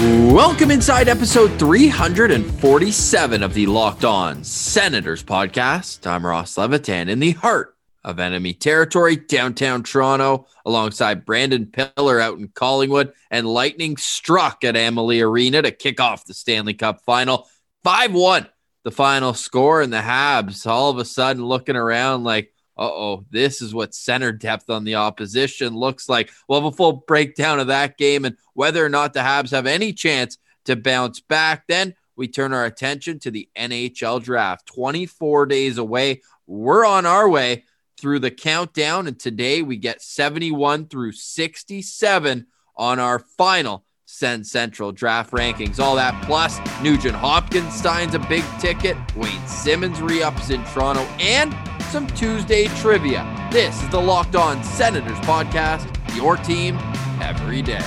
Welcome inside episode 347 of the Locked On Senators podcast. I'm Ross Levitan in the heart of enemy territory, downtown Toronto, alongside Brandon Pillar out in Collingwood, and lightning struck at Amalie Arena to kick off the Stanley Cup final. 5 1, the final score, and the Habs all of a sudden looking around like, oh, this is what center depth on the opposition looks like. We'll have a full breakdown of that game and whether or not the Habs have any chance to bounce back. Then we turn our attention to the NHL draft. 24 days away. We're on our way through the countdown, and today we get 71 through 67 on our final Send Central draft rankings. All that plus Nugent Hopkins signs a big ticket, Wayne Simmonds re ups in Toronto, and some Tuesday trivia. This is the Locked On Senators podcast, your team every day.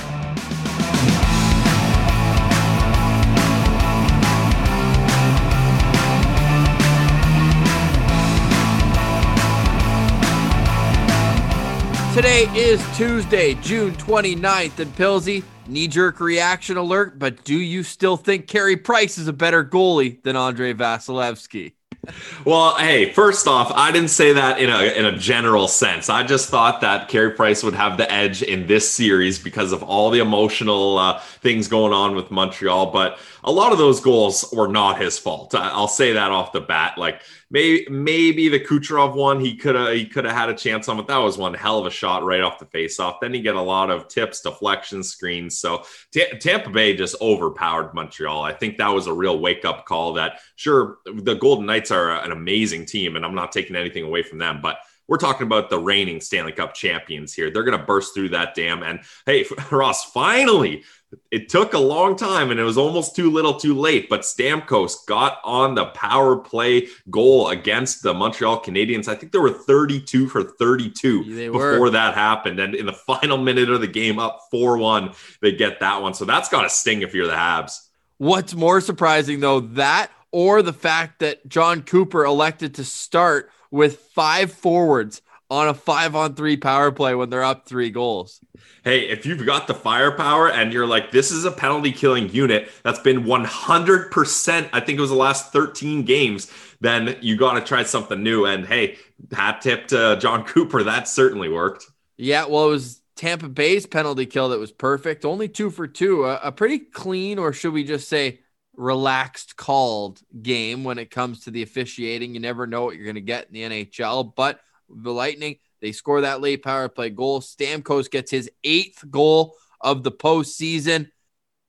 Today is Tuesday, June 29th, and Pilsy, knee jerk reaction alert, but do you still think Carey Price is a better goalie than Andrei Vasilevskiy? Well, hey, first off, I didn't say that in a in a general sense. I just thought that Carey Price would have the edge in this series because of all the emotional uh, things going on with Montreal. But a lot of those goals were not his fault. I'll say that off the bat. Like maybe maybe the Kucherov one he could have he could have had a chance on, but that was one hell of a shot right off the faceoff. Then you get a lot of tips, deflections, screens. So T- Tampa Bay just overpowered Montreal. I think that was a real wake up call. That sure the Golden Knights are an amazing team, and I'm not taking anything away from them, but we're talking about the reigning Stanley Cup champions here. They're going to burst through that dam. And hey, Ross, finally, it took a long time and it was almost too little too late, but Stamkos got on the power play goal against the Montreal Canadiens. I think there were 32 for 32 before that happened. And in the final minute of the game, up 4 1, they get that one. So that's got to sting if you're the Habs. What's more surprising, though, that or the fact that Jon Cooper elected to start with five forwards on a five on three power play when they're up three goals. Hey, if you've got the firepower and you're like, this is a penalty killing unit that's been 100%, I think it was the last 13 games, then you got to try something new. And hey, hat tip to Jon Cooper, that certainly worked. Yeah, well, it was Tampa Bay's penalty kill that was perfect. Only two for two, a, a pretty clean, or should we just say, relaxed called game when it comes to the officiating. You never know what you're going to get in the NHL, but the Lightning, they score that late power play goal. Stamkos gets his eighth goal of the postseason.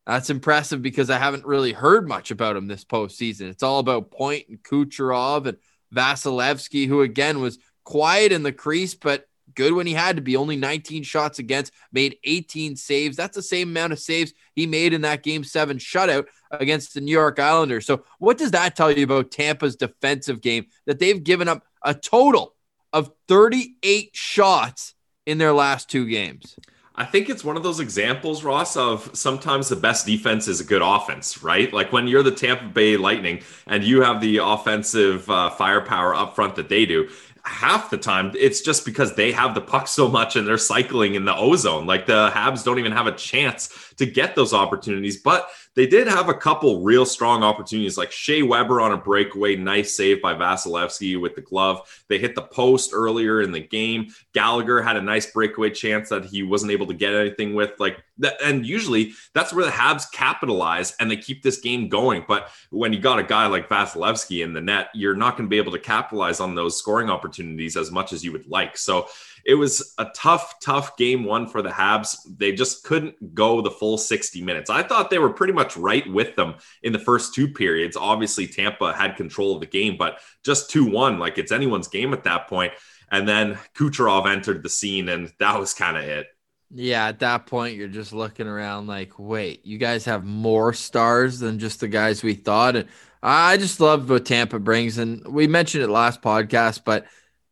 That's impressive because I haven't really heard much about him this postseason. It's all about Point and Kucherov and Vasilevskiy, who again was quiet in the crease, but good when he had to be. Only 19 shots against, made 18 saves. That's the same amount of saves he made in that game seven shutout against the New York Islanders. So, what does that tell you about Tampa's defensive game? That they've given up a total of 38 shots in their last two games. I think it's one of those examples, Ross, of sometimes the best defense is a good offense, right? Like when you're the Tampa Bay Lightning and you have the offensive uh, firepower up front that they do, half the time it's just because they have the puck so much and they're cycling in the ozone. Like the Habs don't even have a chance to get those opportunities. But they did have a couple real strong opportunities, like Shea Weber on a breakaway, nice save by Vasilevskiy with the glove. They hit the post earlier in the game. Gallagher had a nice breakaway chance that he wasn't able to get anything with. Like that, and usually that's where the Habs capitalize and they keep this game going. But when you got a guy like Vasilevskiy in the net, you're not going to be able to capitalize on those scoring opportunities as much as you would like. So it was a tough, tough game one for the Habs. They just couldn't go the full 60 minutes. I thought they were pretty much right with them in the first two periods. Obviously, Tampa had control of the game, but just 2 1, like it's anyone's game at that point. And then Kucherov entered the scene, and that was kind of it. Yeah, at that point, you're just looking around like, wait, you guys have more stars than just the guys we thought. And I just love what Tampa brings. And we mentioned it last podcast, but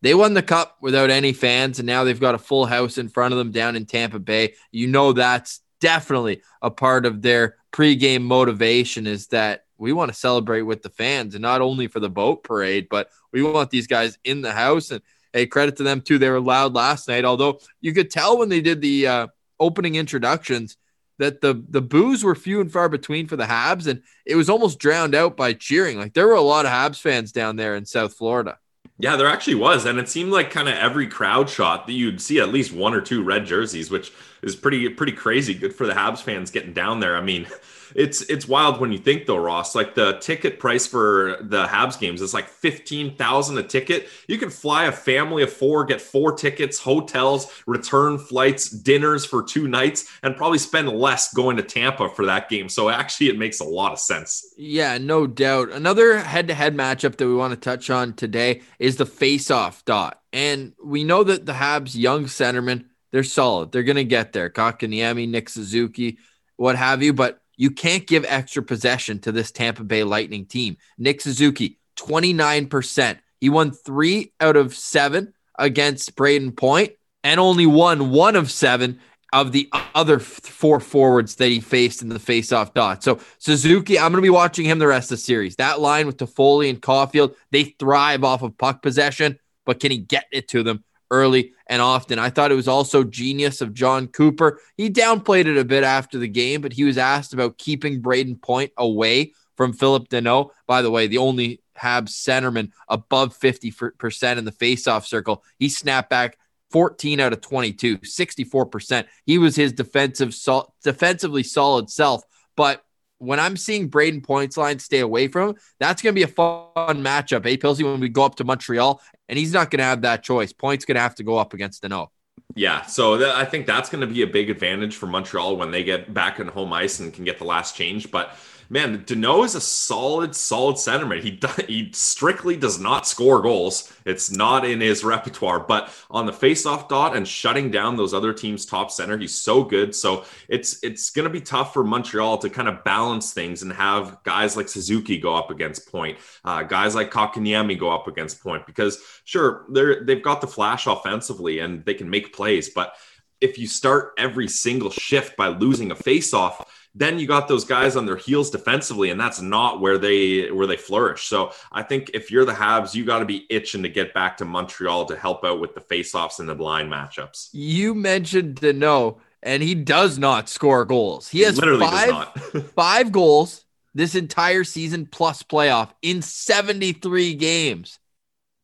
they won the cup without any fans. And now they've got a full house in front of them down in Tampa Bay. You know, that's definitely a part of their pregame motivation is that we want to celebrate with the fans and not only for the boat parade, but we want these guys in the house. And hey, credit to them too. They were loud last night, although you could tell when they did the uh, opening introductions that the the boos were few and far between for the Habs, and it was almost drowned out by cheering. Like there were a lot of Habs fans down there in South Florida. Yeah, there actually was, and it seemed like kind of every crowd shot that you'd see at least one or two red jerseys, which is pretty pretty crazy. Good for the Habs fans getting down there. I mean, it's it's wild when you think though, Ross. Like the ticket price for the Habs games is like fifteen thousand a ticket. You can fly a family of four, get four tickets, hotels, return flights, dinners for two nights, and probably spend less going to Tampa for that game. So actually, it makes a lot of sense. Yeah, no doubt. Another head-to-head matchup that we want to touch on today is the face-off dot, and we know that the Habs' young centerman they're solid. They're going to get there. Kotkaniemi, Nick Suzuki, what have you. But you can't give extra possession to this Tampa Bay Lightning team. Nick Suzuki, 29%. He won three out of seven against Brayden Point and only won one of seven of the other four forwards that he faced in the faceoff dot. So Suzuki, I'm going to be watching him the rest of the series. That line with Toffoli and Caufield, they thrive off of puck possession, but can he get it to them? early and often. I thought it was also genius of Jon Cooper. He downplayed it a bit after the game, but he was asked about keeping Brayden Point away from Philip Danault. By the way, the only Habs centerman above 50% in the faceoff circle. He snapped back 14 out of 22, 64%. He was his defensive sol- defensively solid self, but when I'm seeing Brayden Points line stay away from that's going to be a fun matchup, eh, Pilsy, when we go up to Montreal. And he's not going to have that choice. Points going to have to go up against Danault. Yeah, so th- I think that's going to be a big advantage for Montreal when they get back on home ice and can get the last change. But man, Danault is a solid, solid centerman. He he strictly does not score goals. It's not in his repertoire. But on the faceoff dot and shutting down those other teams' top center, he's so good. So it's it's going to be tough for Montreal to kind of balance things and have guys like Suzuki go up against point, uh, guys like Kotkaniemi go up against point. Because sure, they're they've got the flash offensively and they can make plays, but if you start every single shift by losing a faceoff then you got those guys on their heels defensively, and that's not where they where they flourish. So I think if you're the Habs, you got to be itching to get back to Montreal to help out with the faceoffs and the blind matchups. You mentioned Danault, and he does not score goals. He, he has literally five, five goals this entire season plus playoff in 73 games.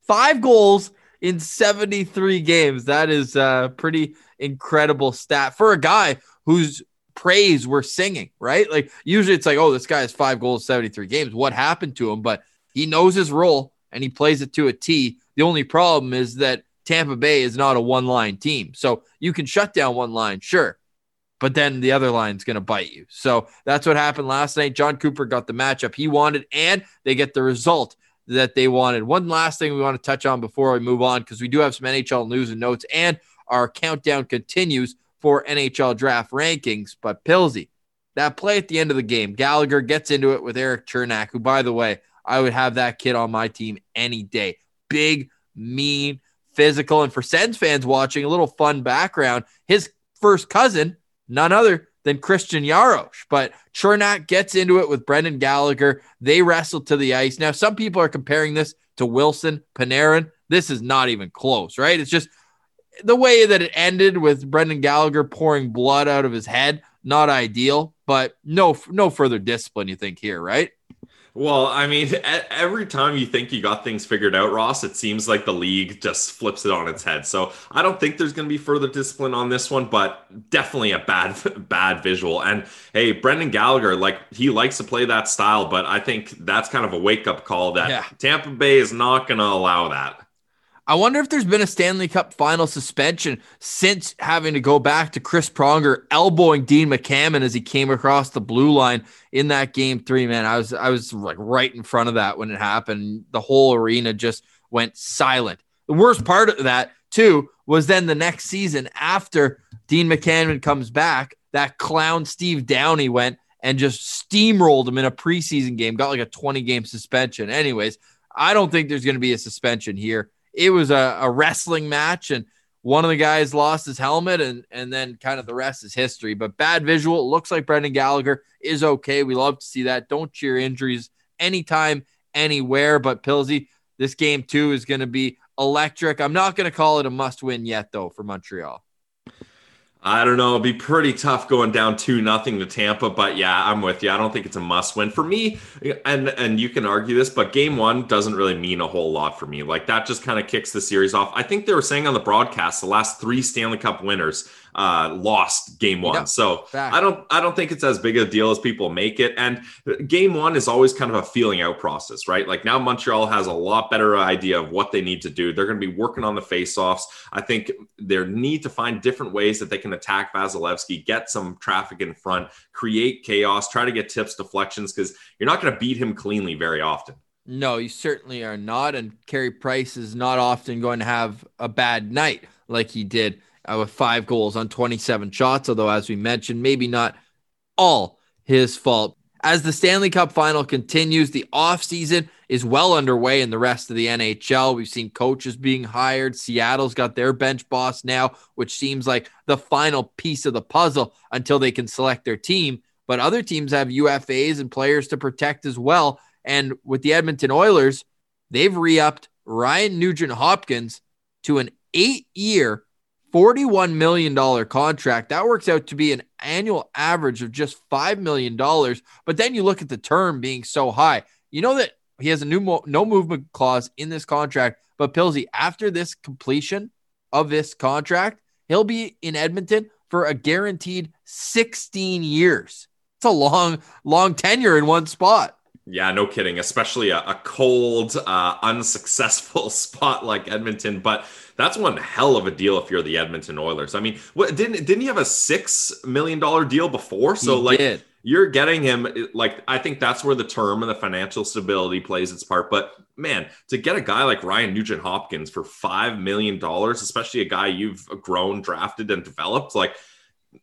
Five goals in 73 games. That is a pretty incredible stat for a guy who's praise we're singing, right? Like usually it's like, oh, this guy has five goals, 73 games. What happened to him? But he knows his role and he plays it to a T. The only problem is that Tampa Bay is not a one line team. So you can shut down one line, sure. But then the other line's going to bite you. So that's what happened last night. Jon Cooper got the matchup he wanted, and they get the result that they wanted. One last thing we want to touch on before we move on, because we do have some NHL news and notes, and our countdown continues for NHL draft rankings. But Pilsy, that play at the end of the game, Gallagher gets into it with Erik Cernak, who, by the way, I would have that kid on my team any day. Big, mean, physical. And for Sens fans watching, a little fun background his first cousin, none other than Christian Jaros. But Cernak gets into it with Brendan Gallagher. They wrestle to the ice. Now, some people are comparing this to Wilson, Panarin. This is not even close, right? It's just the way that it ended with Brendan Gallagher pouring blood out of his head, not ideal, but no no further discipline you think here, right? Well, I mean, every time you think you got things figured out, Ross, it seems like the league just flips it on its head. So I don't think there's going to be further discipline on this one, but definitely a bad, bad visual. And hey, Brendan Gallagher, like he likes to play that style, but I think that's kind of a wake up call that yeah. Tampa Bay is not going to allow that. I wonder if there's been a Stanley Cup final suspension since having to go back to Chris Pronger elbowing Dean McAmmond as he came across the blue line in that game three. Man, I was I was like right in front of that when it happened. The whole arena just went silent. The worst part of that, too was then the next season after Dean McAmmond comes back, that clown Steve Downie went and just steamrolled him in a preseason game, got like a 20 game suspension. Anyways, I don't think there's going to be a suspension here. It was a, a wrestling match, and one of the guys lost his helmet, and, and then kind of the rest is history. But bad visual. It looks like Brendan Gallagher is okay. We love to see that. Don't cheer injuries anytime, anywhere. But Pilsy, this game too is going to be electric. I'm not going to call it a must win yet, though, for Montreal. I don't know. It'd be pretty tough going down two nothing to Tampa, but yeah, I'm with you. I don't think it's a must win for me. And and you can argue this, but game one doesn't really mean a whole lot for me. Like that just kind of kicks the series off. I think they were saying on the broadcast the last three Stanley Cup winners uh, lost game one. so fact. I don't I don't think it's as big a deal as people make it. And game one is always kind of a feeling out process, right? Like now Montreal has a lot better idea of what they need to do. They're going to be working on the faceoffs. I think they need to find different ways that they can attack Vasilevskiy, get some traffic in front, create chaos, try to get tips, deflections, because you're not going to beat him cleanly very often. No, you certainly are not. And Carey Price is not often going to have a bad night like he did uh, with five goals on 27 shots. Although, as we mentioned, maybe not all his fault. As the Stanley Cup final continues, the offseason is well underway in the rest of the NHL. We've seen coaches being hired. Seattle's got their bench boss now, which seems like the final piece of the puzzle until they can select their team. But other teams have UFAs and players to protect as well. And with the Edmonton Oilers, they've re upped Ryan Nugent Hopkins to an eight year, $41 million contract. That works out to be an annual average of just $5 million. But then you look at the term being so high. You know that he has a new mo- no movement clause in this contract. But Pilsy, after this completion of this contract, he'll be in Edmonton for a guaranteed 16 years. It's a long, long tenure in one spot. Yeah, no kidding. Especially a, a cold, uh, unsuccessful spot like Edmonton. But that's one hell of a deal if you're the Edmonton Oilers. I mean, what didn't didn't he have a six million dollar deal before? So he like did. you're getting him like I think that's where the term and the financial stability plays its part. But man, to get a guy like Ryan Nugent Hopkins for five million dollars, especially a guy you've grown, drafted, and developed, like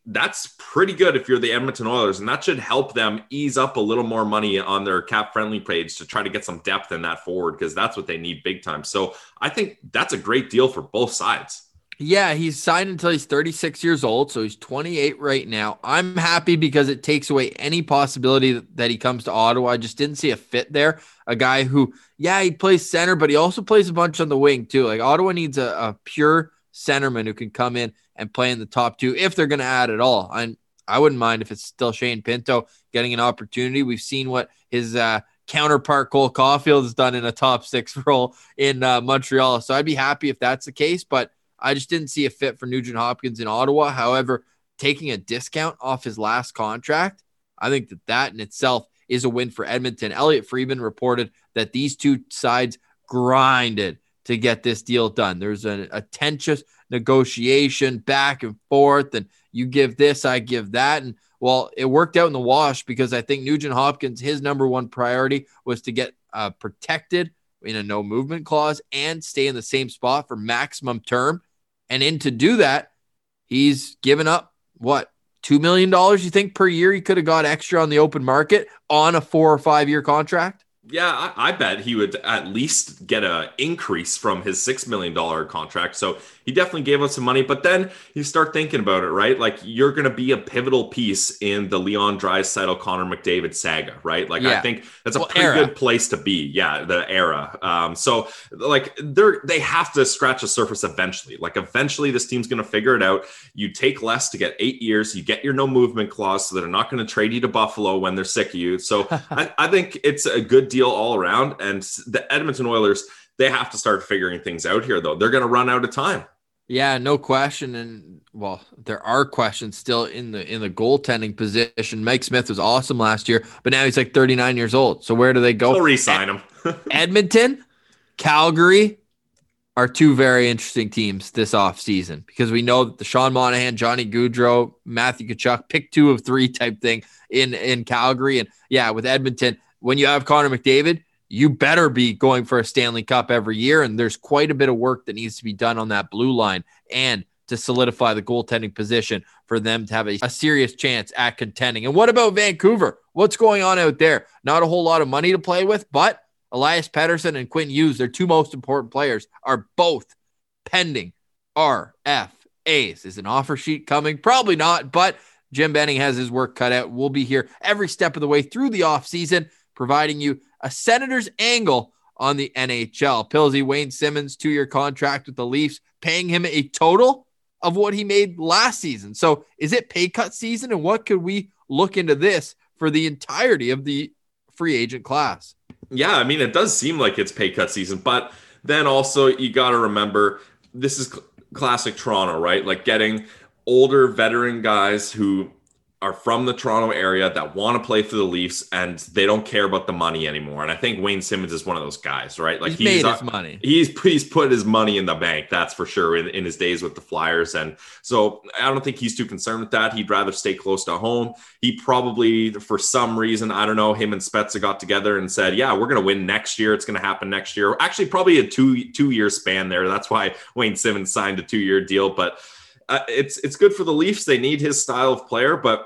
that's pretty good if you're the Edmonton Oilers, and that should help them ease up a little more money on their cap friendly page to try to get some depth in that forward because that's what they need big time. So I think that's a great deal for both sides. Yeah, he's signed until he's 36 years old, so he's 28 right now. I'm happy because it takes away any possibility that he comes to Ottawa. I just didn't see a fit there. A guy who, yeah, he plays center, but he also plays a bunch on the wing too. Like Ottawa needs a, a pure centerman who can come in and play in the top two if they're going to add at all. And I wouldn't mind if it's still Shane Pinto getting an opportunity. We've seen what his uh, counterpart Cole Caufield has done in a top six role in uh, Montreal. So I'd be happy if that's the case, but I just didn't see a fit for Nugent Hopkins in Ottawa. However, taking a discount off his last contract, I think that that in itself is a win for Edmonton. Elliotte Friedman reported that these two sides grinded to get this deal done. There's a, a tensious negotiation back and forth, and you give this, I give that. And well, it worked out in the wash because I think Nugent Hopkins, his number one priority was to get uh, protected in a no movement clause and stay in the same spot for maximum term. And in to do that, he's given up what $2 million you think per year he could have got extra on the open market on a four or five year contract? Yeah, I, I, bet he would at least get a increase from his six million dollar contract. So he definitely gave us some money. But then you start thinking about it, right? Like you're going to be a pivotal piece in the Leon Draisaitl, Connor McDavid saga, right? Like yeah. I think that's a well, pretty era. good place to be. Yeah, the era. Um, so like they're they have to scratch the surface eventually. Like eventually this team's going to figure it out. You take less to get eight years. You get your no movement clause, so they're not going to trade you to Buffalo when they're sick of you. So I, I think it's a good deal all around. And the Edmonton Oilers, they have to start figuring things out here, though. They're going to run out of time. Yeah, no question. And well, there are questions still in the in the goaltending position. Mike Smith was awesome last year, but now he's like 39 years old. So where do they go? They'll re-sign him. Edmonton, Calgary are two very interesting teams this offseason because we know that the Sean Monahan, Johnny Gaudreau, Matthew Tkachuk, pick two of three type thing in in Calgary. And yeah, with Edmonton, when you have Connor McDavid, you better be going for a Stanley Cup every year. And there's quite a bit of work that needs to be done on that blue line and to solidify the goaltending position for them to have a, a, serious chance at contending. And what about Vancouver? What's going on out there? Not a whole lot of money to play with, but Elias Pettersson and Quinn Hughes, their two most important players, are both pending RFAs. Is an offer sheet coming? Probably not, but Jim Benning has his work cut out. We'll be here every step of the way through the offseason, providing you a Senators angle on the NHL. Pillsy Wayne Simmonds, two year contract with the Leafs, paying him a total of what he made last season. So is it pay cut season? And what could we look into this for the entirety of the free agent class? Yeah, I mean, it does seem like it's pay cut season, but then also you got to remember this is cl- classic Toronto, right? Like getting older veteran guys who are from the Toronto area that want to play for the Leafs and they don't care about the money anymore. And I think Wayne Simmonds is one of those guys, right? Like he's, he's made his money. He's he's put his money in the bank, that's for sure, in, in his days with the Flyers. And so I don't think he's too concerned with that. He'd rather stay close to home. He probably, for some reason, I don't know, him and Spezza got together and said, "Yeah, we're going to win next year. It's going to happen next year." Actually, probably a two two year span there. That's why Wayne Simmonds signed a two year deal, but. Uh, it's it's good for the Leafs. They need his style of player, but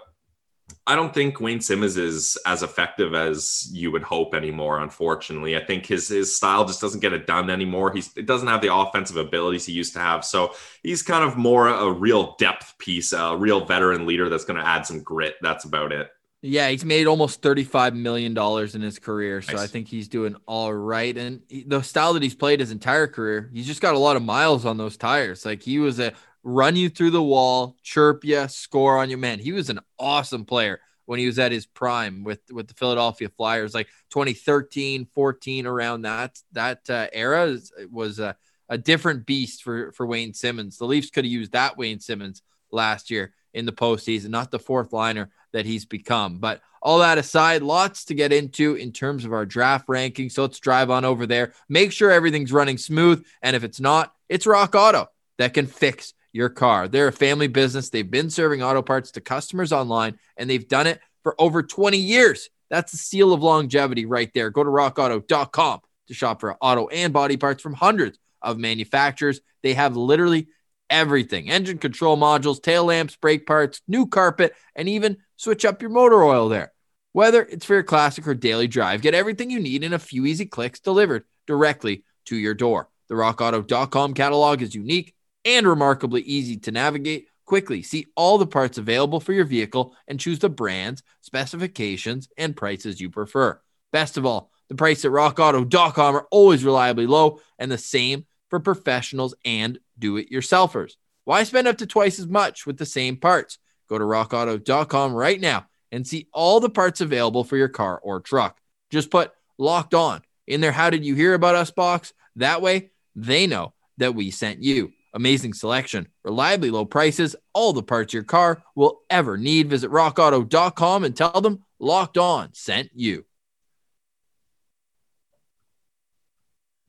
I don't think Wayne Simmonds is as effective as you would hope anymore. Unfortunately, I think his his style just doesn't get it done anymore. He's it doesn't have the offensive abilities he used to have. So he's kind of more a real depth piece, a real veteran leader that's going to add some grit. That's about it. Yeah, he's made almost $35 million in his career. So nice. I think he's doing all right. And the style that he's played his entire career, he's just got a lot of miles on those tires. Like he was a run you through the wall, chirp you, score on you. Man, he was an awesome player when he was at his prime with with the Philadelphia Flyers, like 2013, 14, around that that uh, era was a, a different beast for for Wayne Simmonds. The Leafs could have used that Wayne Simmonds last year in the postseason, not the fourth liner that he's become. But all that aside, lots to get into in terms of our draft ranking. So let's drive on over there. Make sure everything's running smooth. And if it's not, it's Rock Auto that can fix your car. They're a family business. They've been serving auto parts to customers online and they've done it for over 20 years. That's the seal of longevity right there. Go to rockauto.com to shop for auto and body parts from hundreds of manufacturers. They have literally everything engine control modules, tail lamps, brake parts, new carpet, and even switch up your motor oil there. Whether it's for your classic or daily drive, get everything you need in a few easy clicks delivered directly to your door. The rockauto.com catalog is unique and remarkably easy to navigate. Quickly see all the parts available for your vehicle and choose the brands, specifications, and prices you prefer. Best of all, the price at rockauto.com are always reliably low and the same for professionals and do it yourselfers. Why spend up to twice as much with the same parts? Go to rockauto.com right now and see all the parts available for your car or truck. Just put locked on in there. How did you hear about us box? That way they know that we sent you. Amazing selection, reliably low prices, all the parts your car will ever need. Visit rockauto.com and tell them Locked On sent you.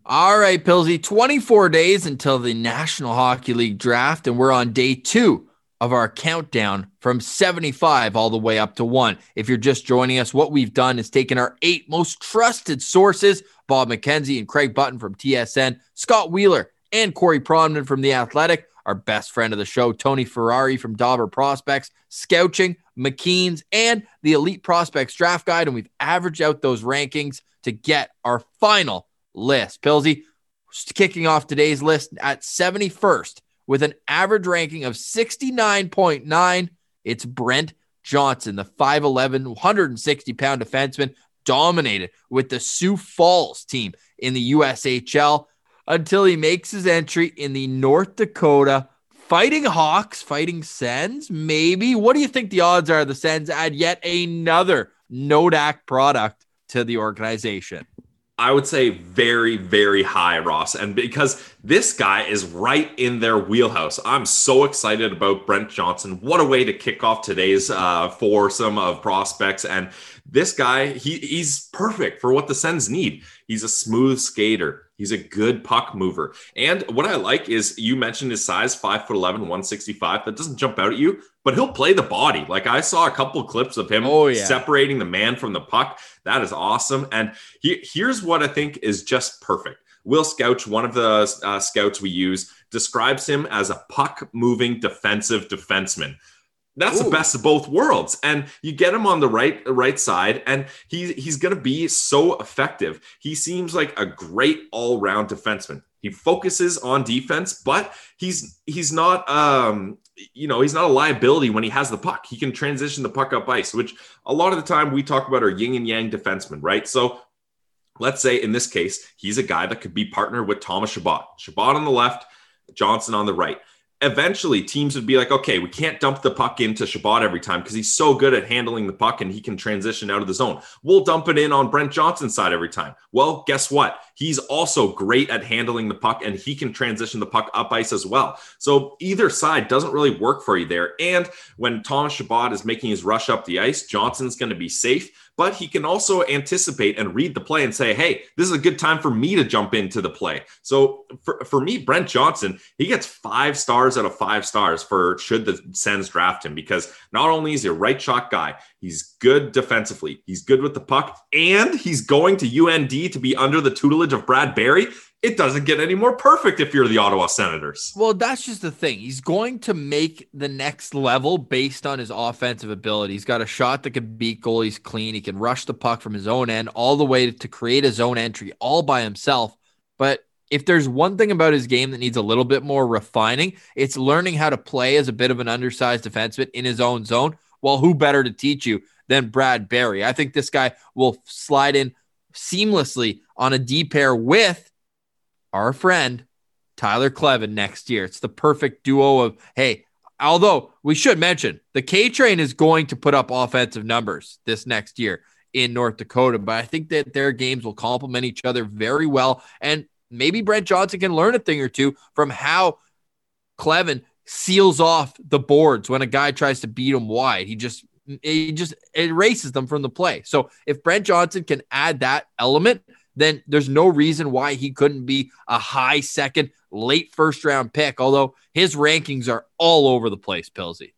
All right, Pilsy, 24 days until the National Hockey League draft, and we're on day two of our countdown from 75 all the way up to one. If you're just joining us, what we've done is taken our eight most trusted sources Bob McKenzie and Craig Button from TSN, Scott Wheeler and Corey Pronman from The Athletic, our best friend of the show, Tony Ferrari from Dobber Prospects, Scouching, McKeen's, and the Elite Prospects Draft Guide. And we've averaged out those rankings to get our final list. Pilsy, kicking off today's list at 71st with an average ranking of 69.9. It's Brent Johnson, the 5'11, 160 pound defenseman, dominated with the Sioux Falls team in the USHL until he makes his entry in the North Dakota Fighting Hawks, Fighting Sens, maybe. What do you think the odds are the Sens add yet another Nodak product to the organization? I would say very, very high, Ross. And because this guy is right in their wheelhouse, I'm so excited about Brent Johnson. What a way to kick off today's uh, foursome of prospects. And this guy, he, he's perfect for what the Sens need. He's a smooth skater. He's a good puck mover. And what I like is you mentioned his size, 5'11, 165. That doesn't jump out at you, but he'll play the body. Like I saw a couple clips of him oh, yeah. separating the man from the puck. That is awesome. And he, here's what I think is just perfect. Will Scouch, one of the uh, scouts we use, describes him as a puck moving defensive defenseman. That's Ooh. the best of both worlds. And you get him on the right right side, and he's he's gonna be so effective. He seems like a great all-round defenseman. He focuses on defense, but he's he's not um you know he's not a liability when he has the puck. He can transition the puck up ice, which a lot of the time we talk about our yin and yang defensemen, right? So let's say in this case, he's a guy that could be partnered with Thomas Chabot. Chabot on the left, Johnson on the right eventually teams would be like, okay, we can't dump the puck into Chabot every time because he's so good at handling the puck and he can transition out of the zone. We'll dump it in on Brent Johnson's side every time. Well, guess what? He's also great at handling the puck and he can transition the puck up ice as well. So either side doesn't really work for you there. And when Thomas Chabot is making his rush up the ice, Johnson's going to be safe but he can also anticipate and read the play and say, hey, this is a good time for me to jump into the play. So for, for me, Brent Johnson, he gets five stars out of five stars for should the Sens draft him because not only is he a right shot guy, he's good defensively, he's good with the puck, and he's going to UND to be under the tutelage of Brad Berry it doesn't get any more perfect if you're the Ottawa Senators. Well, that's just the thing. He's going to make the next level based on his offensive ability. He's got a shot that can beat goalies clean. He can rush the puck from his own end all the way to create his own entry all by himself. But if there's one thing about his game that needs a little bit more refining, it's learning how to play as a bit of an undersized defenseman in his own zone. Well, who better to teach you than Brad Berry? I think this guy will slide in seamlessly on a D pair with our friend Tyler Kleven next year. It's the perfect duo of, hey, although we should mention the K train is going to put up offensive numbers this next year in North Dakota, but I think that their games will complement each other very well. And maybe Brent Johnson can learn a thing or two from how Kleven seals off the boards when a guy tries to beat him wide. He just he just erases them from the play. So if Brent Johnson can add that element, then there's no reason why he couldn't be a high second, late first round pick, although his rankings are all over the place, Pilsy.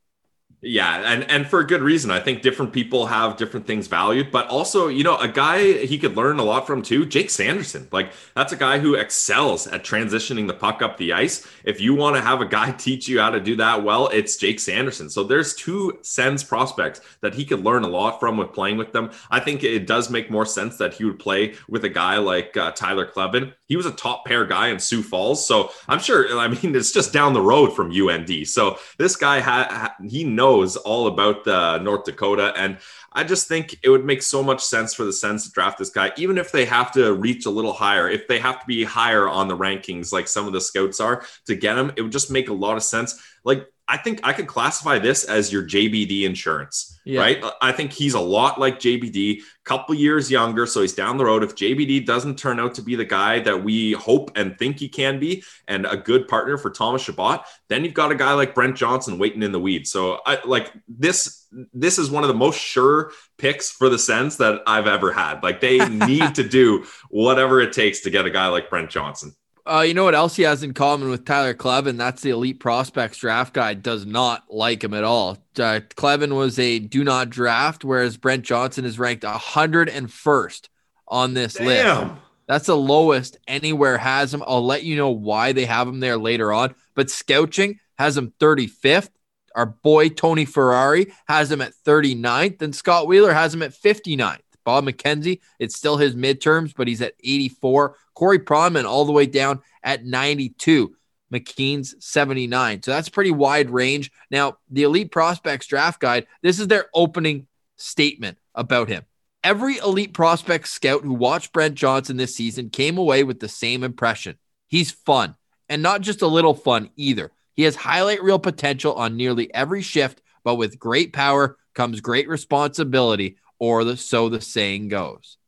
Yeah, and and for a good reason. I think different people have different things valued, but also, you know, a guy he could learn a lot from too, Jake Sanderson. Like that's a guy who excels at transitioning the puck up the ice. If you want to have a guy teach you how to do that well, it's Jake Sanderson. So there's two Sens prospects that he could learn a lot from with playing with them. I think it does make more sense that he would play with a guy like uh, Tyler Kleven. He was a top pair guy in Sioux Falls, so I'm sure. I mean, it's just down the road from UND. So this guy ha- he knows knows all about the North Dakota. And I just think it would make so much sense for the Sens to draft this guy, even if they have to reach a little higher, if they have to be higher on the rankings, like some of the scouts are to get him, it would just make a lot of sense. Like I think I could classify this as your JBD insurance, yeah. right? I think he's a lot like JBD, a couple years younger, so he's down the road. If JBD doesn't turn out to be the guy that we hope and think he can be, and a good partner for Thomas Chabot, then you've got a guy like Brent Johnson waiting in the weeds. So I like this. This is one of the most sure picks for the Sens that I've ever had. Like they need to do whatever it takes to get a guy like Brent Johnson. Uh, you know what else he has in common with Tyler Kleven? That's the Elite Prospects Draft Guide does not like him at all. Uh, Kleven was a do not draft, whereas Brent Johnson is ranked 101st on this Damn. list. That's the lowest anywhere has him. I'll let you know why they have him there later on. But Scouching has him 35th. Our boy Tony Ferrari has him at 39th, and Scott Wheeler has him at 59th. Bob McKenzie, it's still his midterms, but he's at 84. Corey Pronman all the way down at 92. McKeen's 79. So that's pretty wide range. Now, the Elite Prospects Draft Guide, this is their opening statement about him. Every elite prospect scout who watched Brent Johnson this season came away with the same impression. He's fun, and not just a little fun either. He has highlight reel potential on nearly every shift, but with great power comes great responsibility, or the, so the saying goes.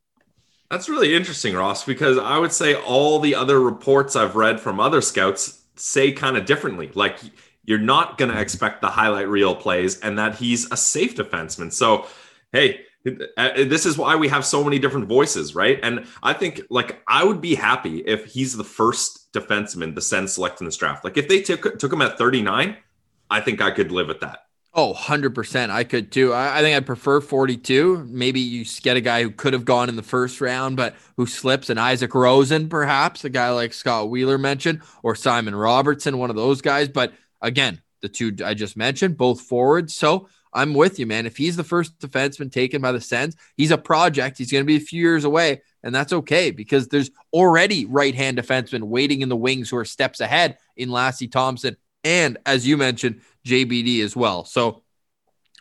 That's really interesting, Ross, because I would say all the other reports I've read from other scouts say kind of differently. Like you're not going to expect the highlight reel plays and that he's a safe defenseman. So, hey, Uh, this is why we have so many different voices, right? And I think like I would be happy if he's the first defenseman the Sens select in this draft. Like if they took took him at 39, I think I could live with that. Oh, 100%. I could too. I, I, think I'd prefer 42. Maybe you get a guy who could have gone in the first round, but who slips, and Isaac Rosén, perhaps, a guy like Scott Wheeler mentioned, or Simon Robertsson, one of those guys. But again, the two I just mentioned, both forwards. So I'm with you, man. If he's the first defenseman taken by the Sens, he's a project. He's going to be a few years away, and that's okay because there's already right hand defensemen waiting in the wings who are steps ahead in Lassi Thomson. And as you mentioned, JBD as well. So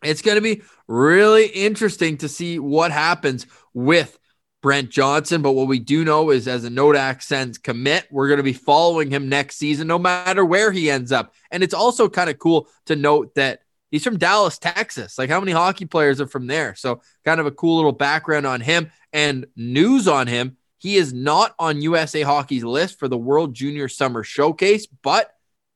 it's going to be really interesting to see what happens with Brent Johnson. But what we do know is, as a Nodak Sens commit, we're going to be following him next season, no matter where he ends up. And it's also kind of cool to note that he's from Dallas, Texas. Like, how many hockey players are from there? So, kind of a cool little background on him and news on him. He is not on USA Hockey's list for the World Junior Summer Showcase, but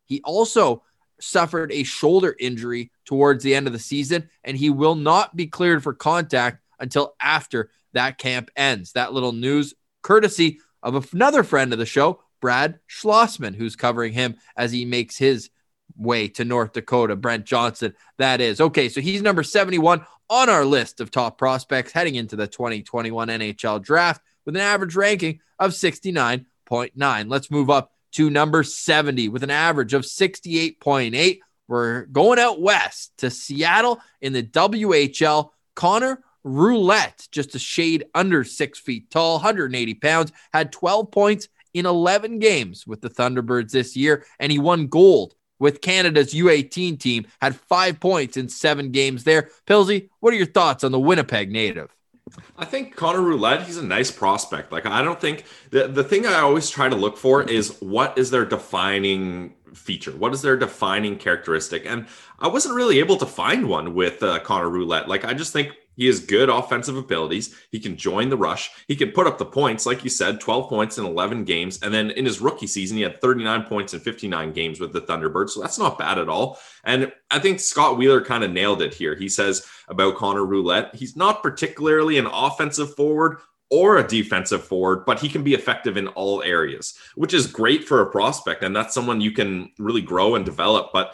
he also suffered a shoulder injury towards the end of the season, and he will not be cleared for contact until after that camp ends. That little news, courtesy of another friend of the show, Brad Schlossman, who's covering him as he makes his way to North Dakota. Brent Johnson, that is. Okay, so he's number 71 on our list of top prospects heading into the 2021 NHL draft with an average ranking of 69.9. Let's move up to number 70 with an average of 68.8. We're going out west to Seattle in the WHL. Connor Roulette, just a shade under six feet tall, 180 pounds, had 12 points in 11 games with the Thunderbirds this year, and he won gold with Canada's U18 team, had five points in seven games there. Pilsy, what are your thoughts on the Winnipeg native? I think Connor Roulette, he's a nice prospect. Like I don't think the the thing I always try to look for is what is their defining feature? What is their defining characteristic? And I wasn't really able to find one with uh, Connor Roulette. Like I just think he has good offensive abilities. He can join the rush. He can put up the points, like you said, 12 points in 11 games. And then in his rookie season, he had 39 points in 59 games with the Thunderbirds. So that's not bad at all. And I think Scott Wheeler kind of nailed it here. He says about Connor Roulette, he's not particularly an offensive forward, or a defensive forward, but he can be effective in all areas, which is great for a prospect. And that's someone you can really grow and develop. But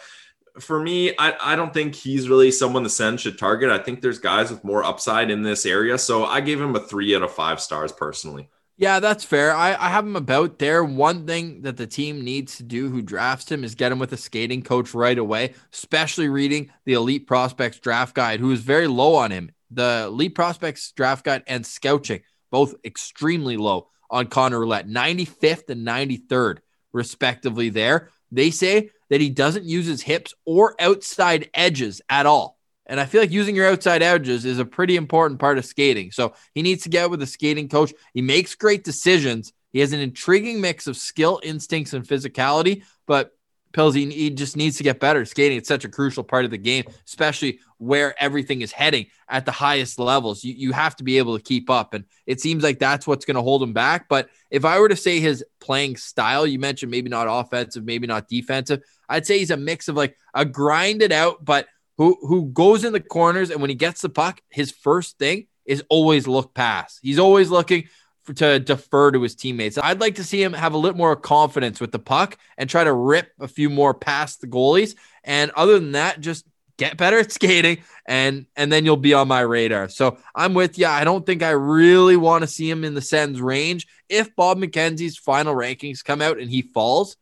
for me, I, I don't think he's really someone the Sens should target. I think there's guys with more upside in this area. So I gave him a three out of five stars personally. Yeah, that's fair. I, I have him about there. One thing that the team needs to do who drafts him is get him with a skating coach right away, especially reading the Elite Prospects draft guide, who is very low on him. The Elite Prospects draft guide and Scouching, both extremely low on Connor Roulette, 95th and 93rd, respectively, there. They say that he doesn't use his hips or outside edges at all. And I feel like using your outside edges is a pretty important part of skating. So he needs to get with a skating coach. He makes great decisions. He has an intriguing mix of skill, instincts, and physicality, but Pills, he, just needs to get better. Skating, it's such a crucial part of the game, especially where everything is heading at the highest levels. You, you have to be able to keep up. And it seems like that's what's going to hold him back. But if I were to say his playing style, you mentioned maybe not offensive, maybe not defensive, I'd say he's a mix of like a grinded out, but who who goes in the corners and when he gets the puck, his first thing is always look past. He's always looking to defer to his teammates. I'd like to see him have a little more confidence with the puck and try to rip a few more past the goalies. And other than that, just get better at skating and and then you'll be on my radar. So I'm with you. I don't think I really want to see him in the Sens range. If Bob McKenzie's final rankings come out and he falls,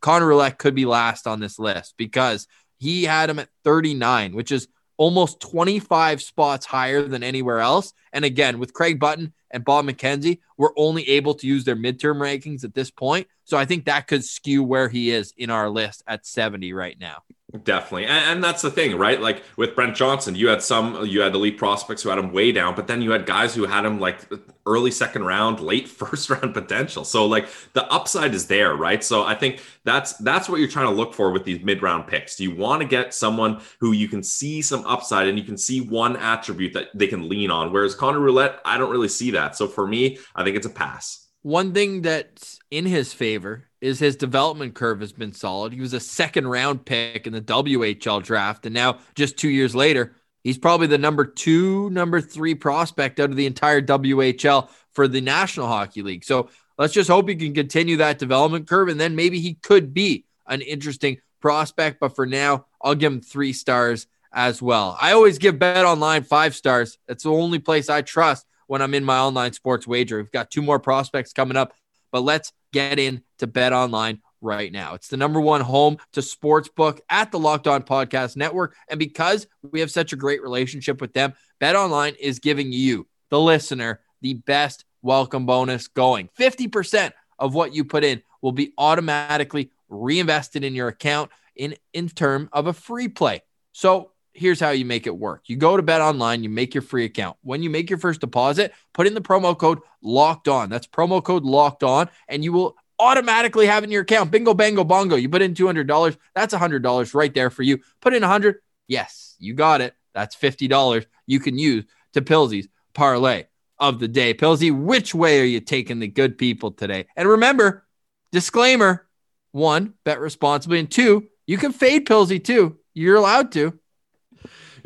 Connor Roulette could be last on this list because he had him at 39, which is almost 25 spots higher than anywhere else. And again, with Craig Button and Bob McKenzie, we're only able to use their midterm rankings at this point. So I think that could skew where he is in our list at 70 right now. Definitely. And, and, that's the thing, right? Like with Brent Johnson, you had some, you had elite prospects who had him way down, but then you had guys who had him like early second round, late first round potential. So like the upside is there, right? So I think that's, that's what you're trying to look for with these mid round picks. You want to get someone who you can see some upside and you can see one attribute that they can lean on. Whereas Connor Roulette, I don't really see that. So for me, I think it's a pass. One thing that's in his favor is his development curve has been solid. He was a second round pick in the WHL draft, and now just two years later, He's probably the number two, number three prospect out of the entire WHL for the National Hockey League. So let's just hope he can continue that development curve, and then maybe he could be an interesting prospect. But for now, I'll give him three stars as well. I always give Bet Online five stars. It's the only place I trust when I'm in my online sports wager. We've got two more prospects coming up, but let's get in to Bet Online right now. It's the number one home to sportsbook at the Locked On Podcast Network. And because we have such a great relationship with them, Bet Online is giving you, the listener, the best welcome bonus going. 50% of what you put in will be automatically reinvested in your account in, in term of a free play. So here's how you make it work. You go to Bet Online, you make your free account. When you make your first deposit, put in the promo code locked on. That's promo code locked on, and you will automatically have in your account. Bingo, bango, bongo. You put in $200. That's $100 right there for you. Put in 100 Yes, you got it. That's $50 you can use to Pilsy's parlay of the day. Pilsy, which way are you taking the good people today? And remember, disclaimer one, bet responsibly. And two, you can fade Pilsy too. You're allowed to.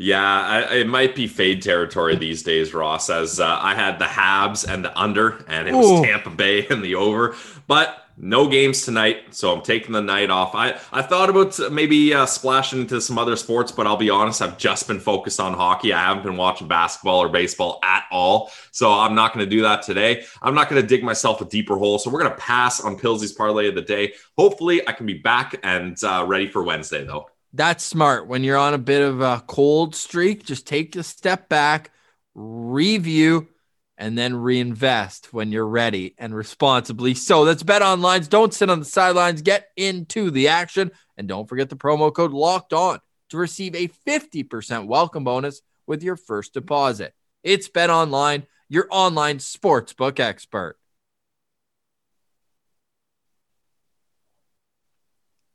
Yeah, I, it might be fade territory these days, Ross, as uh, I had the Habs and the under, and it was Ooh. Tampa Bay and the over. But no games tonight, so I'm taking the night off. I, I thought about maybe uh, splashing into some other sports, but I'll be honest, I've just been focused on hockey. I haven't been watching basketball or baseball at all, so I'm not going to do that today. I'm not going to dig myself a deeper hole, so we're going to pass on Pilsy's parlay of the day. Hopefully, I can be back and uh, ready for Wednesday, though. That's smart. When you're on a bit of a cold streak, just take a step back, review, and then reinvest when you're ready and responsibly. So that's bet online. Don't sit on the sidelines. Get into the action. And don't forget the promo code locked on to receive a 50% welcome bonus with your first deposit. It's bet online, your online sportsbook expert.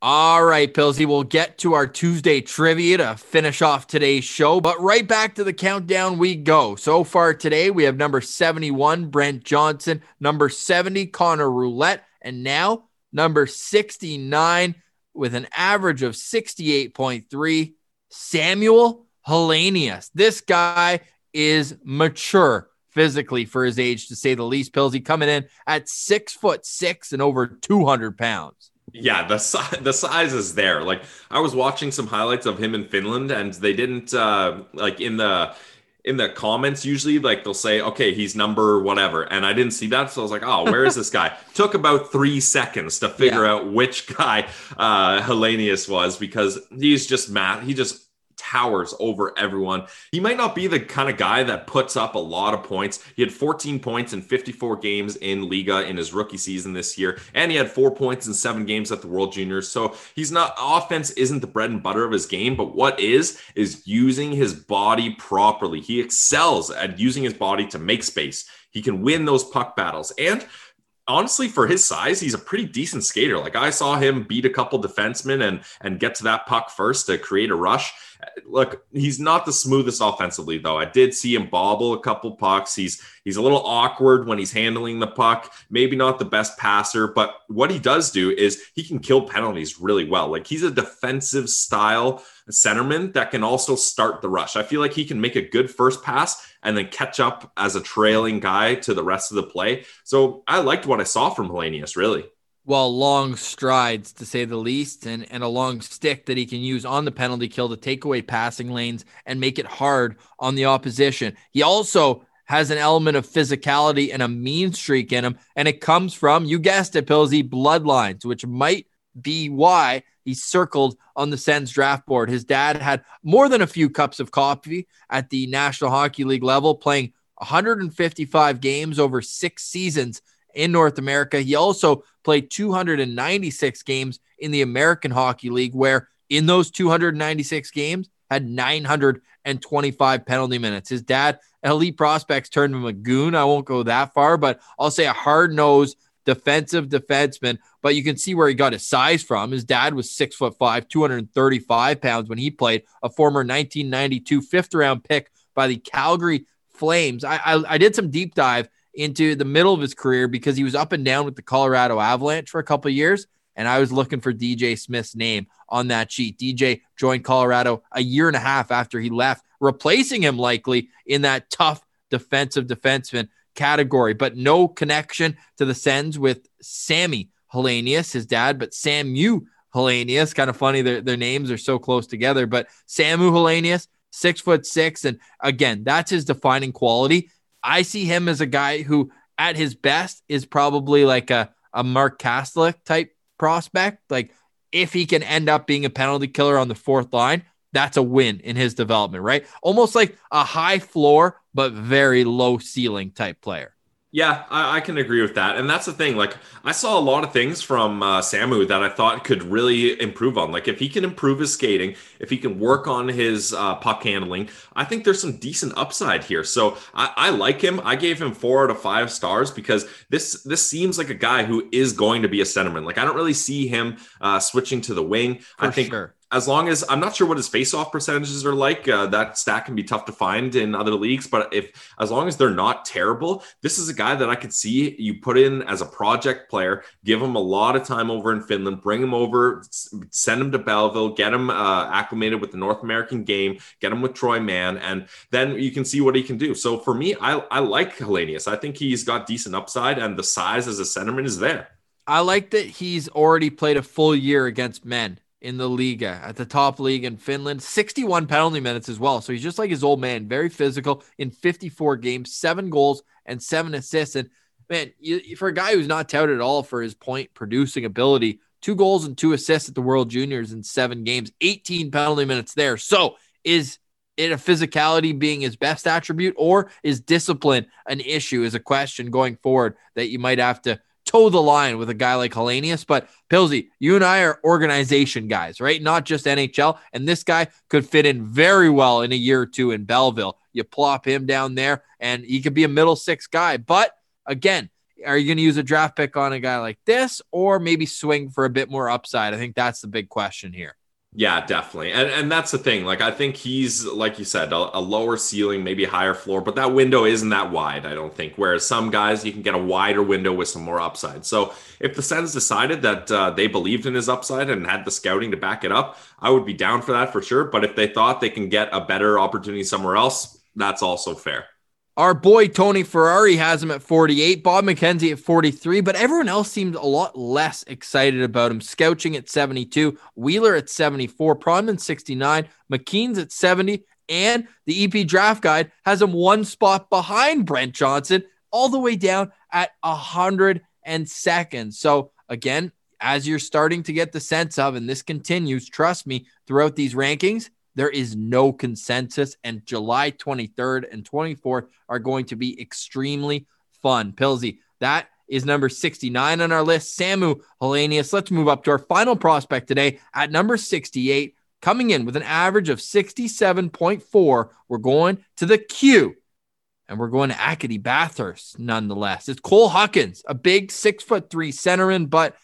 All right, Pilsy, we'll get to our Tuesday trivia to finish off today's show, but right back to the countdown we go. So far today, we have number 71, Brent Johnson, number 70, Connor Roulette, and now number 69 with an average of 68.3, Samuel Helenius. This guy is mature physically for his age, to say the least. Pilsy coming in at six foot six and over 200 pounds. Yeah, the size the size is there. Like I was watching some highlights of him in Finland, and they didn't uh, like in the in the comments usually like they'll say okay he's number whatever and i didn't see that so i was like oh where is this guy took about three seconds to figure yeah. out which guy uh Helenius was because he's just math he just towers over everyone. He might not be the kind of guy that puts up a lot of points. He had 14 points in 54 games in Liiga in his rookie season this year, and he had four points in seven games at the World Juniors. So he's not offense isn't the bread and butter of his game, but what is is using his body properly. He excels at using his body to make space. He can win those puck battles. And honestly, for his size, he's a pretty decent skater. Like I saw him beat a couple defensemen and and get to that puck first to create a rush. Look, he's not the smoothest offensively, though. I did see him bobble a couple pucks. He's he's a little awkward when he's handling the puck. Maybe not the best passer, but what he does do is he can kill penalties really well. Like he's a defensive style centerman that can also start the rush. I feel like he can make a good first pass and then catch up as a trailing guy to the rest of the play. So I liked what I saw from Helenius, really well, long strides to say the least, and, and a long stick that he can use on the penalty kill to take away passing lanes and make it hard on the opposition. He also has an element of physicality and a mean streak in him, and it comes from, you guessed it, Pilsy, bloodlines, which might be why he's circled on the Sens draft board. His dad had more than a few cups of coffee at the National Hockey League level, playing 155 games over six seasons in North America. He also played 296 games in the American Hockey League, where in those 296 games, had 925 penalty minutes. His dad, elite prospects, turned him a goon. I won't go that far, but I'll say a hard nosed defensive defenseman. But you can see where he got his size from. His dad was six foot five, 235 pounds when he played, a former 1992 fifth round pick by the Calgary Flames. I, I, I did some deep dive into the middle of his career because he was up and down with the Colorado Avalanche for a couple years. And I was looking for DJ Smith's name on that sheet. DJ joined Colorado a year and a half after he left replacing him likely in that tough defensive defenseman category, but no connection to the Sens with Sami Helenius, his dad, but Samu Helenius. Kind of funny, their, their names are so close together, but Samu Helenius, six foot six. And again, that's his defining quality. I see him as a guy who, at his best, is probably like a, a Mark Kastelic type prospect. Like, if he can end up being a penalty killer on the fourth line, that's a win in his development, right? Almost like a high floor, but very low ceiling type player. Yeah, I, I, can agree with that. And that's the thing. Like, I saw a lot of things from uh, Samu that I thought could really improve on. Like, if he can improve his skating, if he can work on his uh, puck handling, I think there's some decent upside here. So I, I, like him. I gave him four out of five stars because this this seems like a guy who is going to be a centerman. Like, I don't really see him uh, switching to the wing. For I think sure as long as I'm not sure what his face-off percentages are like, uh, that stat can be tough to find in other leagues. But if as long as they're not terrible, this is a guy that I could see you put in as a project player, give him a lot of time over in Finland, bring him over, send him to Belleville, get him uh, acclimated with the North American game, get him with Troy Mann, and then you can see what he can do. So for me, I, I like Helenius. I think he's got decent upside, and the size as a centerman is there. I like that he's already played a full year against men in the Liiga uh, at the top league in Finland, 61 penalty minutes as well. So he's just like his old man, very physical in 54 games, seven goals and seven assists. And man, you, for a guy who's not touted at all for his point producing ability, two goals and two assists at the World Juniors in seven games, 18 penalty minutes there. So is it a physicality being his best attribute or is discipline an issue is a question going forward that you might have to toe the line with a guy like Helenius. But Pilsy, you and I are organization guys, right? Not just NHL. And this guy could fit in very well in a year or two in Belleville. You plop him down there and he could be a middle six guy. But again, are you going to use a draft pick on a guy like this or maybe swing for a bit more upside? I think that's the big question here. Yeah, definitely. And and that's the thing. Like I think he's like you said, a, a, lower ceiling, maybe higher floor, but that window isn't that wide, I don't think. Whereas some guys you can get a wider window with some more upside. So if the Sens decided that uh, they believed in his upside and had the scouting to back it up, I would be down for that for sure. But if they thought they can get a better opportunity somewhere else, that's also fair. Our boy Tony Ferrari has him at 48, Bob McKenzie at 43, but everyone else seemed a lot less excited about him. Scouching at 72, Wheeler at 74, Pronman 69, McKeen's at 70, and the EP draft guide has him one spot behind Brent Johnson, all the way down at 102nd. So, again, as you're starting to get the sense of, and this continues, trust me, throughout these rankings, there is no consensus, and July 23rd and 24th are going to be extremely fun. Pilsy, that is number 69 on our list. Samu Helenius. Let's move up to our final prospect today at number 68, coming in with an average of 67.4. We're going to the Q. And we're going to Acadie Bathurst nonetheless. It's Cole Hawkins, a big six foot three centerman, but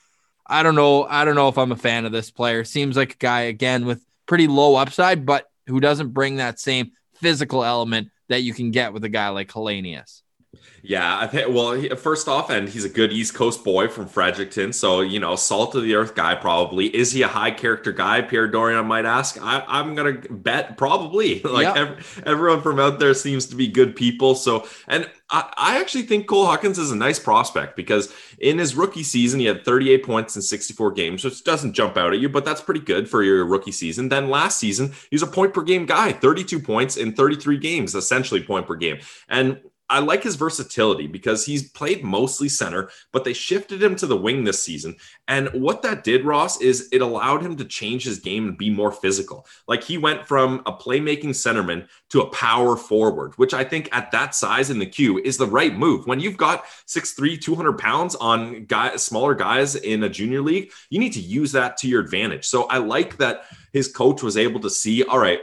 I don't know. I don't know if I'm a fan of this player. Seems like a guy again with pretty low upside, but who doesn't bring that same physical element that you can get with a guy like Helenius. Yeah, I think. Well, he, first off, and he's a good East Coast boy from Fredericton, so you know, salt of the earth guy. Probably is he a high character guy? Pierre Dorion might ask. I, am gonna bet probably. like every, everyone from out there seems to be good people. So, and I, I actually think Cole Hawkins is a nice prospect because in his rookie season he had 38 points in 64 games, which doesn't jump out at you, but that's pretty good for your rookie season. Then last season he's a point per game guy, 32 points in 33 games, essentially point per game, and I like his versatility because he's played mostly center, but they shifted him to the wing this season. And what that did, Ross, is it allowed him to change his game and be more physical. Like he went from a playmaking centerman to a power forward, which I think at that size in the Q is the right move. When you've got 6'3, 200 pounds on guys, smaller guys in a junior league, you need to use that to your advantage. So I like that his coach was able to see, all right,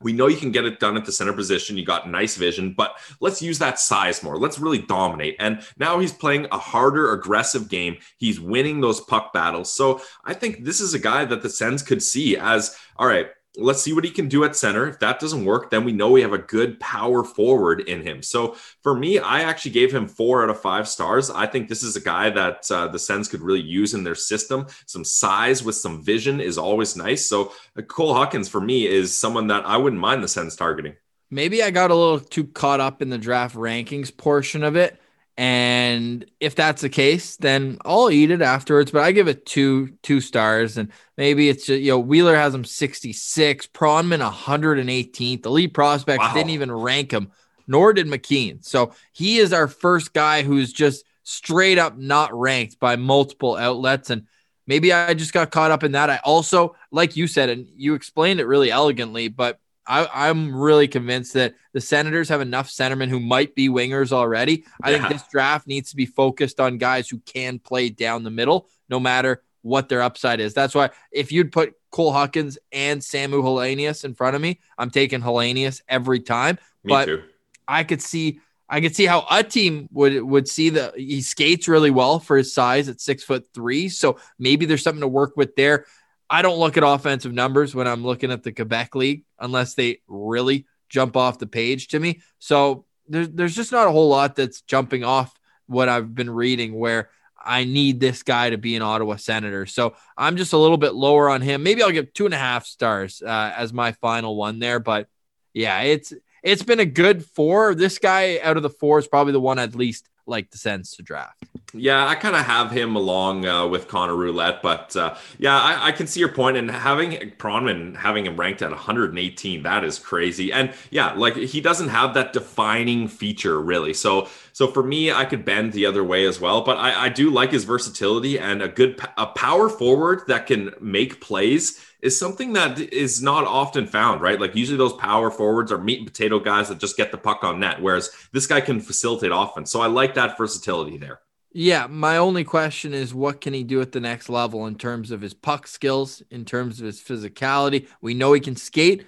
we know you can get it done at the center position. You got nice vision, but let's use that size more. Let's really dominate. And now he's playing a harder, aggressive game. He's winning those puck battles. So I think this is a guy that the Sens could see as all right, let's see what he can do at center. If that doesn't work, then we know we have a good power forward in him. So for me, I actually gave him four out of five stars. I think this is a guy that uh, the Sens could really use in their system. Some size with some vision is always nice. So uh, Cole Hawkins for me is someone that I wouldn't mind the Sens targeting. maybe I got a little too caught up in the draft rankings portion of it. And if that's the case, then I'll eat it afterwards. But I give it two two stars, and maybe it's just you know Wheeler has him 66, Pronman 118th. Elite prospects Wow. didn't even rank him, nor did McKeen. So he is our first guy who's just straight up not ranked by multiple outlets. And maybe I just got caught up in that. I also, like you said, and you explained it really elegantly, but I, I'm really convinced that the Senators have enough centermen who might be wingers already. I think this draft needs to be focused on guys who can play down the middle, no matter what their upside is. That's why if you'd put Cole Hawkins and Samu Helenius in front of me, I'm taking Helenius every time. Me But- too. I could see I could see how a team would would see that he skates really well for his size at six foot three. So maybe there's something to work with there. I don't look at offensive numbers when I'm looking at the Quebec League unless they really jump off the page to me. So there's there's just not a whole lot that's jumping off what I've been reading where I need this guy to be an Ottawa Senator. So I'm just a little bit lower on him. Maybe I'll give two and a half stars uh, as my final one there. But yeah, it's it's been a good four. This guy out of the four is probably the one I'd least like the Sens to draft. Yeah, I kind of have him along uh, with Connor Roulette, but uh, yeah, I, I can see your point. And having Pronman having him ranked at 118, that is crazy. And yeah, like he doesn't have that defining feature really. So, so for me, I could bend the other way as well. But I, I do like his versatility and a good a power forward that can make plays is something that is not often found, right? Like usually those power forwards are meat and potato guys that just get the puck on net, whereas this guy can facilitate offense. So I like that versatility there. Yeah, my only question is what can he do at the next level in terms of his puck skills, in terms of his physicality? We know he can skate.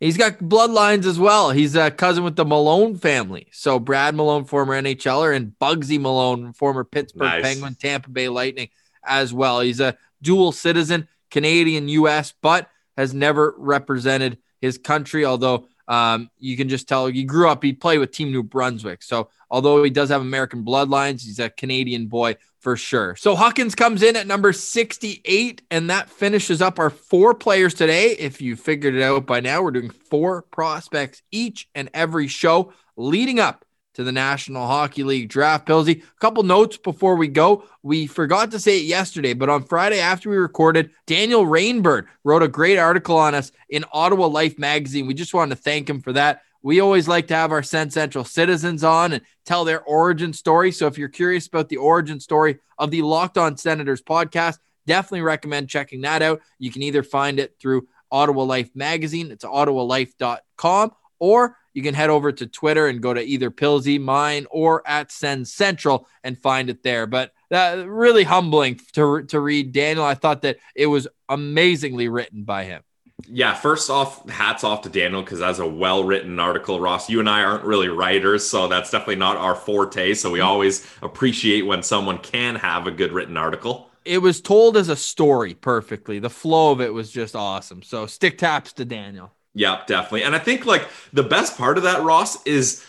He's got bloodlines as well. He's a cousin with the Malone family. So Brad Malone, former NHLer, and Bugsy Malone, former Pittsburgh Nice. Penguin, Tampa Bay Lightning as well. He's a dual citizen, Canadian, US, but has never represented his country, although um, you can just tell he grew up, he played with Team New Brunswick. So although he does have American bloodlines, he's a Canadian boy for sure. So Hawkins comes in at number 68, and that finishes up our four players today. If you figured it out by now, we're doing four prospects each and every show leading up to the National Hockey League draft. Pilsy, a couple notes before we go. We forgot to say it yesterday, but on Friday after we recorded, Daniel Rainbird wrote a great article on us in Ottawa Life magazine. We just wanted to thank him for that. We always like to have our Sen Central citizens on and tell their origin story. So if you're curious about the origin story of the Locked On Senators podcast, definitely recommend checking that out. You can either find it through Ottawa Life magazine, it's ottawalife.com, or you can head over to Twitter and go to either Pilsy, mine, or at Send Central and find it there. But uh, really humbling to, to read Daniel. I thought that it was amazingly written by him. Yeah, first off, hats off to Daniel because that's a well written article. Ross, you and I aren't really writers, so that's definitely not our forte. So we always appreciate when someone can have a good written article. It was told as a story perfectly. The flow of it was just awesome. So stick taps to Daniel. Yeah, definitely. And I think like the best part of that, Ross, is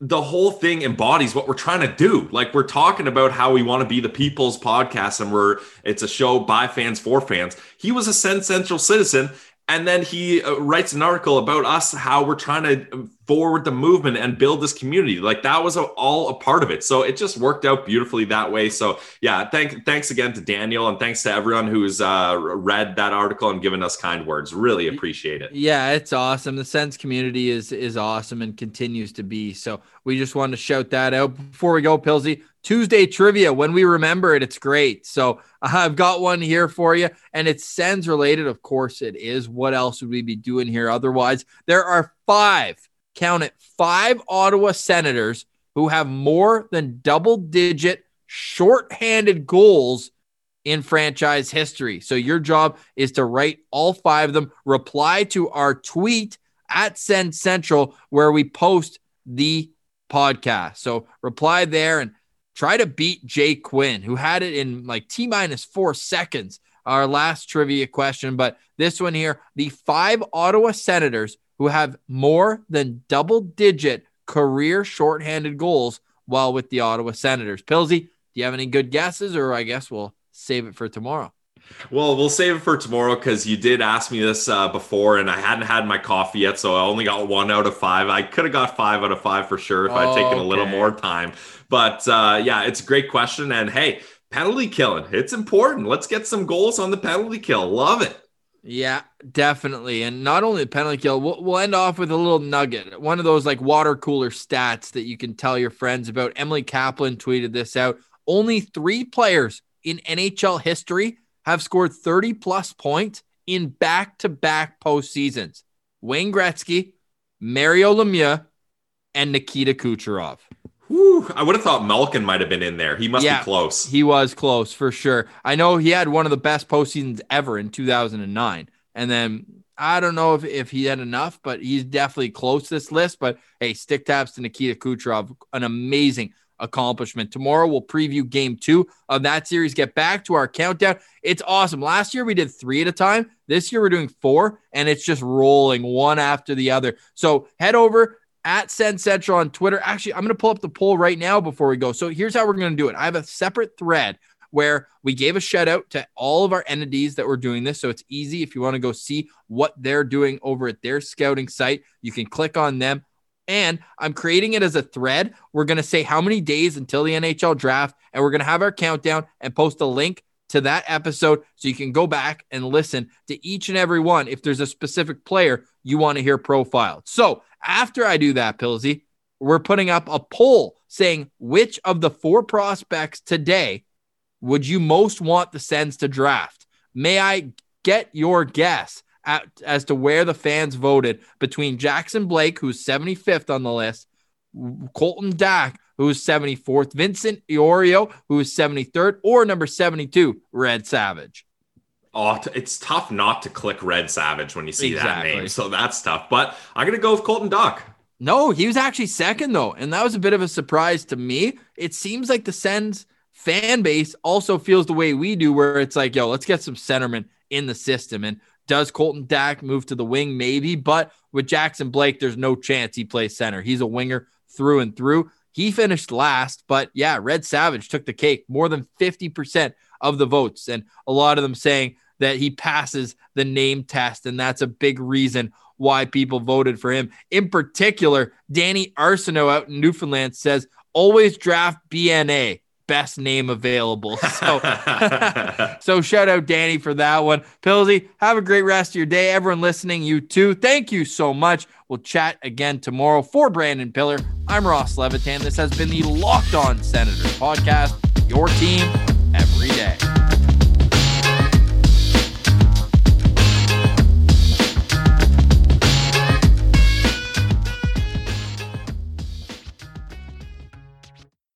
the whole thing embodies what we're trying to do. Like we're talking about how we want to be the people's podcast and we're it's a show by fans for fans. He was a Central citizen and then he uh, writes an article about us how we're trying to forward the movement and build this community like that was a, all a part of it so it just worked out beautifully that way so yeah thank, thanks again to daniel and thanks to everyone who's uh, read that article and given us kind words really appreciate it Yeah, it's awesome. The Sens community is is awesome and continues to be. So we just wanted to shout that out before we go, Pilsy. Tuesday trivia. When we remember it, it's great. So I've got one here for you, and it's Sens related. Of course, it is. What else would we be doing here otherwise? There are five, count it, five Ottawa Senators who have more than double digit shorthanded goals in franchise history. So your job is to write all five of them, reply to our tweet at Send Central where we post the podcast. So reply there and try to beat Jay Quinn, who had it in like T minus four seconds. Our last trivia question, but this one here the five Ottawa Senators who have more than double digit career shorthanded goals while with the Ottawa Senators. Pilsy, do you have any good guesses, or I guess we'll save it for tomorrow? Well, we'll save it for tomorrow because you did ask me this uh, before, and I hadn't had my coffee yet, so I only got one out of five. I could have got five out of five for sure if I'd taken a little Okay. more time. But uh, yeah, it's a great question, and hey, penalty killing, it's important. Let's get some goals on the penalty kill. Love it. Yeah, definitely. And not only the penalty kill, we'll, we'll end off with a little nugget. One of those like water cooler stats that you can tell your friends about. Emily Kaplan tweeted this out. Only three players in NHL history have scored 30 plus points in back to back postseasons Wayne Gretzky, Mario Lemieux, and Nikita Kucherov. Whew, I would have thought Malkin might have been in there. He must Yeah. be close. He was close for sure. I know he had one of the best postseasons ever in 2009. And then I don't know if, if he had enough, but he's definitely close to this list. But hey, stick taps to Nikita Kucherov, an amazing accomplishment. Tomorrow we'll preview game two of that series. Get back to our countdown. It's awesome. Last year we did three at a time. This year we're doing four, and it's just rolling one after the other. So head over at Send Central on Twitter. Actually, I'm going to pull up the poll right now before we go. So here's how we're going to do it. I have a separate thread where we gave a shout out to all of our entities that were doing this. So it's easy if you want to go see what they're doing over at their scouting site. You can click on them. And I'm creating it as a thread. We're going to say how many days until the NHL draft, and we're going to have our countdown and post a link to that episode so you can go back and listen to each and every one if there's a specific player you want to hear profiled. So after I do that, Pilsy, we're putting up a poll saying which of the four prospects today would you most want the Sens to draft? May I get your guess at, as to where the fans voted between Jackson Blake, who's 75th on the list, Colton Dack, who's 74th, Vincent Iorio, who is 73rd, or number 72, Red Savage? Oh, it's tough not to click Red Savage when you see Exactly. that name. So that's tough. But I'm going to go with Colton Dack. No, he was actually second though, and that was a bit of a surprise to me. It seems like the Sens fan base also feels the way we do, where it's like, yo, let's get some centermen in the system. And does Colton Dack move to the wing? Maybe, but with Jackson Blake, there's no chance he plays center. He's a winger through and through. He finished last, but yeah, Red Savage took the cake, more than 50% of the votes, and a lot of them saying that he passes the name test, and that's a big reason why people voted for him. In particular, Danny Arsenault out in Newfoundland says, always draft BNA, best name available. So, so shout out Danny for that one. Pilsy, have a great rest of your day. Everyone listening, you too. Thank you so much. We'll chat again tomorrow. For Brandon Pillar, I'm Ross Levitan. This has been the Locked On Senators podcast, your team every day.